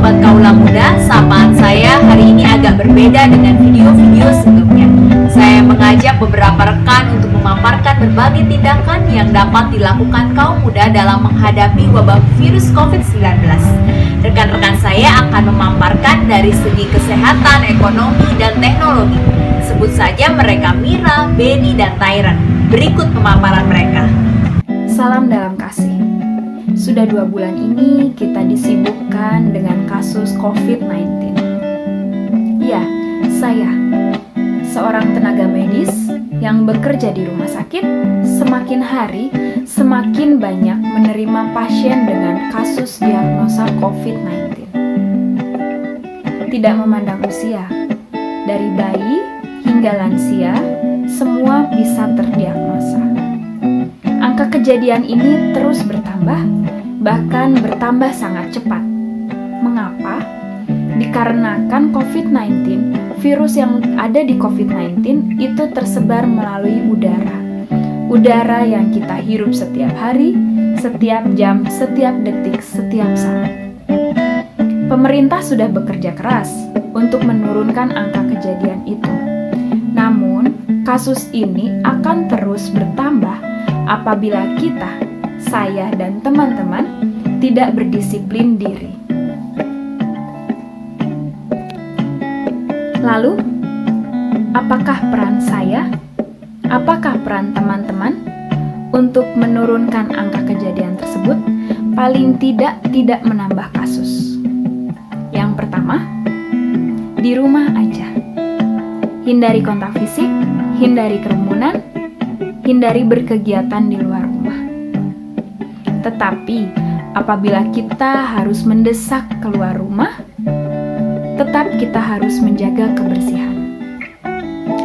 Sobat Kaula Muda, sapaan saya hari ini agak berbeda dengan video-video sebelumnya. Saya mengajak beberapa rekan untuk memaparkan berbagai tindakan yang dapat dilakukan kaum muda dalam menghadapi wabah virus COVID-19. Rekan-rekan saya akan memaparkan dari segi kesehatan, ekonomi, dan teknologi. Sebut saja mereka Mira, Benny, dan Tyron. Berikut pemaparan mereka. Salam dalam kasih. Sudah dua bulan ini kita disibukkan dengan kasus COVID-19. Ya, saya, seorang tenaga medis yang bekerja di rumah sakit, semakin hari semakin banyak menerima pasien dengan kasus diagnosa COVID-19. Tidak memandang usia, dari bayi hingga lansia, semua bisa terdiagnosa. Angka kejadian ini terus bertambah bahkan bertambah sangat cepat. Mengapa? Dikarenakan COVID-19, virus yang ada di COVID-19 itu tersebar melalui udara. Udara yang kita hirup setiap hari, setiap jam, setiap detik, setiap saat. Pemerintah sudah bekerja keras untuk menurunkan angka kejadian itu. Namun, kasus ini akan terus bertambah apabila kita saya dan teman-teman tidak berdisiplin diri. Lalu, apakah peran saya? Apakah peran teman-teman untuk menurunkan angka kejadian tersebut? Paling tidak tidak menambah kasus. Yang pertama, di rumah aja. Hindari kontak fisik, hindari kerumunan, hindari berkegiatan di luar rumah. Tetapi apabila kita harus mendesak keluar rumah, tetap kita harus menjaga kebersihan.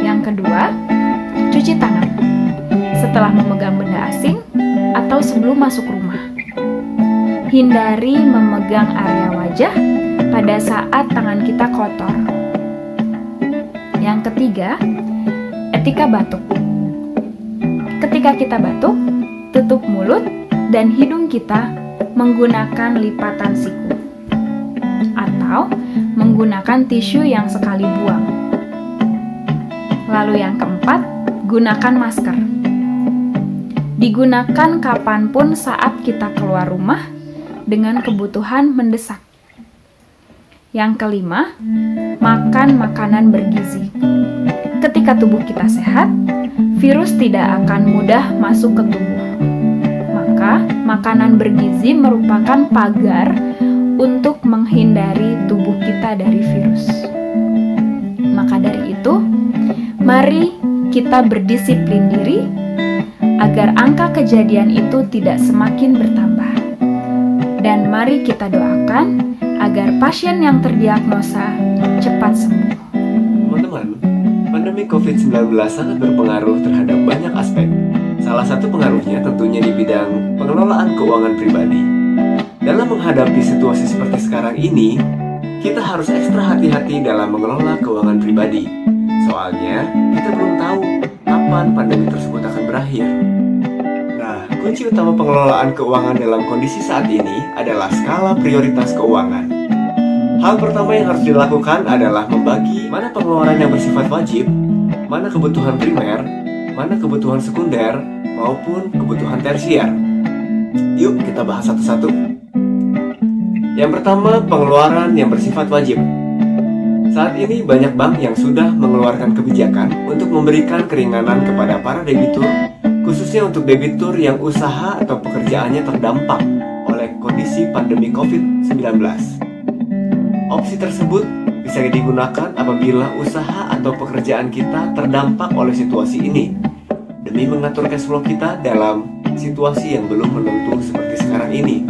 Yang kedua, cuci tangan setelah memegang benda asing atau sebelum masuk rumah. Hindari memegang area wajah pada saat tangan kita kotor. Yang ketiga, etika batuk. Ketika kita batuk, tutup mulut dan hidung kita menggunakan lipatan siku atau menggunakan tisu yang sekali buang. Lalu yang keempat, gunakan masker. Digunakan kapan pun saat kita keluar rumah dengan kebutuhan mendesak. Yang kelima, makan makanan bergizi. Ketika tubuh kita sehat, virus tidak akan mudah masuk ke tubuh maka makanan bergizi merupakan pagar untuk menghindari tubuh kita dari virus. Maka dari itu, mari kita berdisiplin diri agar angka kejadian itu tidak semakin bertambah. Dan mari kita doakan agar pasien yang terdiagnosa cepat sembuh. Pandemi COVID-19 sangat berpengaruh terhadap banyak aspek, Salah satu pengaruhnya tentunya di bidang pengelolaan keuangan pribadi. Dalam menghadapi situasi seperti sekarang ini, kita harus ekstra hati-hati dalam mengelola keuangan pribadi. Soalnya, kita belum tahu kapan pandemi tersebut akan berakhir. Nah, kunci utama pengelolaan keuangan dalam kondisi saat ini adalah skala prioritas keuangan. Hal pertama yang harus dilakukan adalah membagi mana pengeluaran yang bersifat wajib, mana kebutuhan primer, mana kebutuhan sekunder, maupun kebutuhan tersier. Yuk kita bahas satu-satu. Yang pertama, pengeluaran yang bersifat wajib. Saat ini banyak bank yang sudah mengeluarkan kebijakan untuk memberikan keringanan kepada para debitur, khususnya untuk debitur yang usaha atau pekerjaannya terdampak oleh kondisi pandemi COVID-19. Opsi tersebut bisa digunakan apabila usaha atau pekerjaan kita terdampak oleh situasi ini demi mengatur cash flow kita dalam situasi yang belum menentu seperti sekarang ini.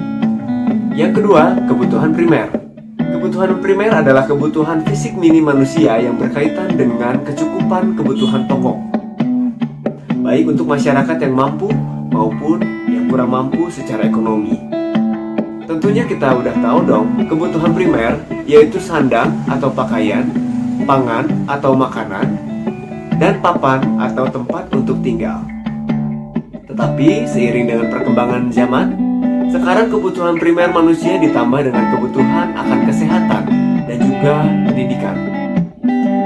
Yang kedua, kebutuhan primer. Kebutuhan primer adalah kebutuhan fisik mini manusia yang berkaitan dengan kecukupan kebutuhan pokok. Baik untuk masyarakat yang mampu maupun yang kurang mampu secara ekonomi. Tentunya kita udah tahu dong, kebutuhan primer yaitu sandang atau pakaian, pangan atau makanan, dan papan atau tempat untuk tinggal. Tetapi seiring dengan perkembangan zaman, Sekarang kebutuhan primer manusia ditambah dengan kebutuhan akan kesehatan dan juga pendidikan.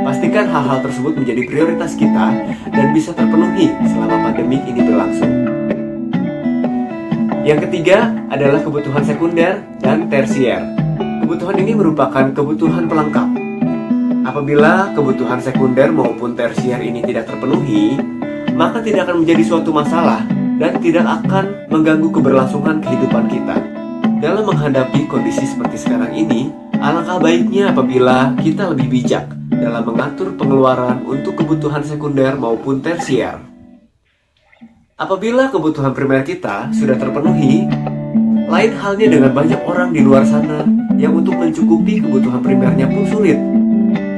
Pastikan hal-hal tersebut menjadi prioritas kita dan bisa terpenuhi selama pandemi ini berlangsung. Yang ketiga adalah kebutuhan sekunder dan tersier. Kebutuhan ini merupakan kebutuhan pelengkap. Apabila kebutuhan sekunder maupun tersier ini tidak terpenuhi, maka tidak akan menjadi suatu masalah dan tidak akan mengganggu keberlangsungan kehidupan kita. Dalam menghadapi kondisi seperti sekarang ini, alangkah baiknya apabila kita lebih bijak dalam mengatur pengeluaran untuk kebutuhan sekunder maupun tersier. Apabila kebutuhan primer kita sudah terpenuhi, lain halnya dengan banyak orang di luar sana yang untuk mencukupi kebutuhan primernya pun sulit.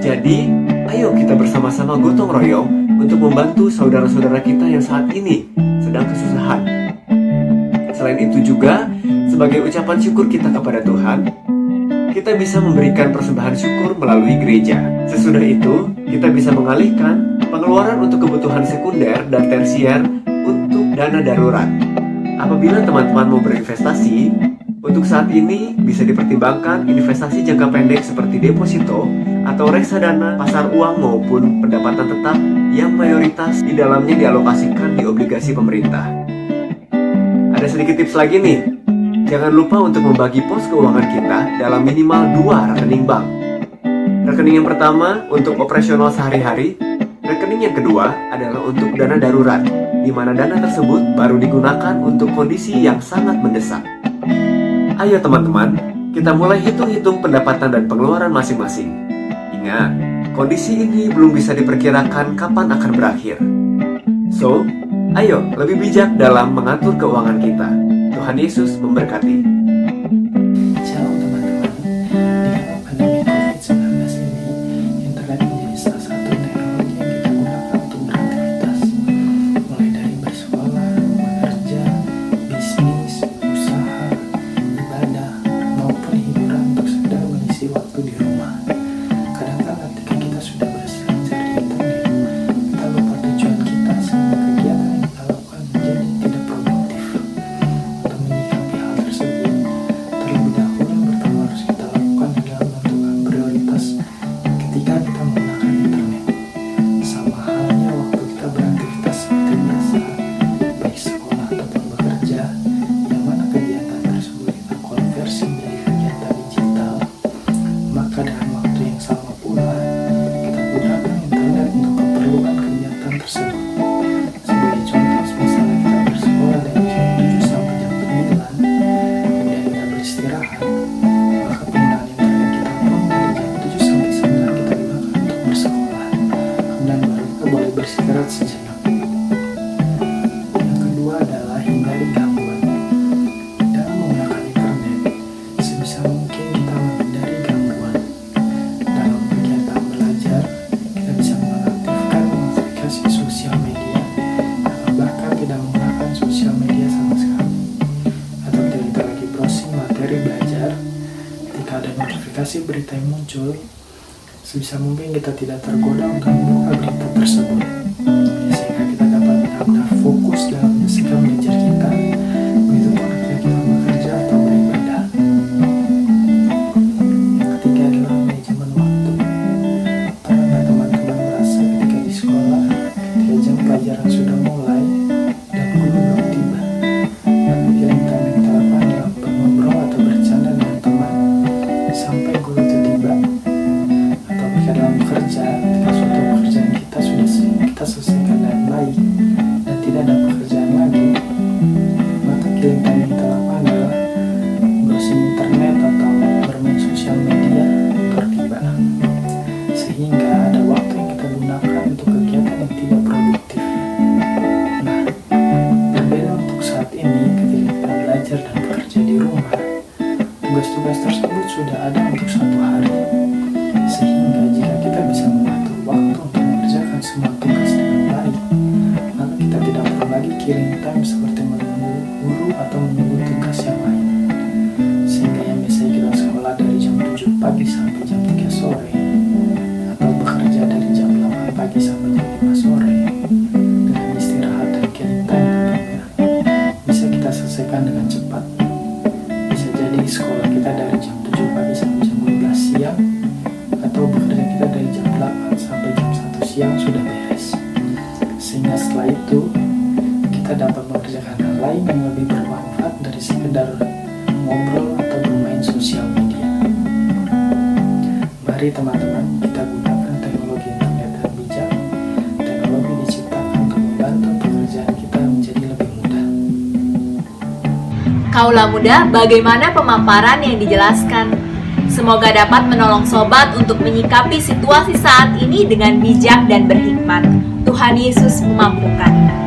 Jadi, ayo kita bersama-sama gotong royong untuk membantu saudara-saudara kita yang saat ini sedang kesusahan. Selain itu juga, sebagai ucapan syukur kita kepada Tuhan, kita bisa memberikan persembahan syukur melalui gereja. Sesudah itu, kita bisa mengalihkan pengeluaran untuk kebutuhan sekunder dan tersier untuk dana darurat. Apabila teman-teman mau berinvestasi, untuk saat ini bisa dipertimbangkan investasi jangka pendek seperti deposito atau reksadana pasar uang maupun pendapatan tetap yang mayoritas di dalamnya dialokasikan di obligasi pemerintah. Ada sedikit tips lagi nih. Jangan lupa untuk membagi pos keuangan kita dalam minimal dua rekening bank. Rekening yang pertama untuk operasional sehari-hari, rekening yang kedua adalah untuk dana darurat, di mana dana tersebut baru digunakan untuk kondisi yang sangat mendesak. Ayo teman-teman, kita mulai hitung-hitung pendapatan dan pengeluaran masing-masing. Ingat, kondisi ini belum bisa diperkirakan kapan akan berakhir. So, ayo lebih bijak dalam mengatur keuangan kita. Tuhan Yesus memberkati. Belajar. Ketika ada notifikasi berita yang muncul sebisa mungkin kita tidak tergoda untuk membuka berita tersebut time yang kita lakukan adalah browsing internet atau bermain sosial media agar tiba sehingga ada waktu yang kita gunakan untuk kegiatan yang tidak produktif. Nah berbeda untuk saat ini ketika kita belajar dan bekerja di rumah tugas-tugas tersebut sudah ada untuk satu hari. Sehingga jika kita bisa mengatur pagi sampai jam 5 sore. Dengan istirahat dan killing tentunya bisa kita selesaikan dengan cepat. Bisa jadi sekolah kita dari jam tujuh pagi sampai jam 12 siang atau bekerja kita dari jam delapan sampai jam satu siang sudah beres. Sehingga setelah itu kita dapat mengerjakan hal lain yang lebih bermanfaat dari sekedar ngobrol atau bermain sosial media. Mari teman-teman kita gunakan Kaulah muda, bagaimana pemaparan yang dijelaskan? Semoga dapat menolong sobat untuk menyikapi situasi saat ini dengan bijak dan berhikmat. Tuhan Yesus memampukan.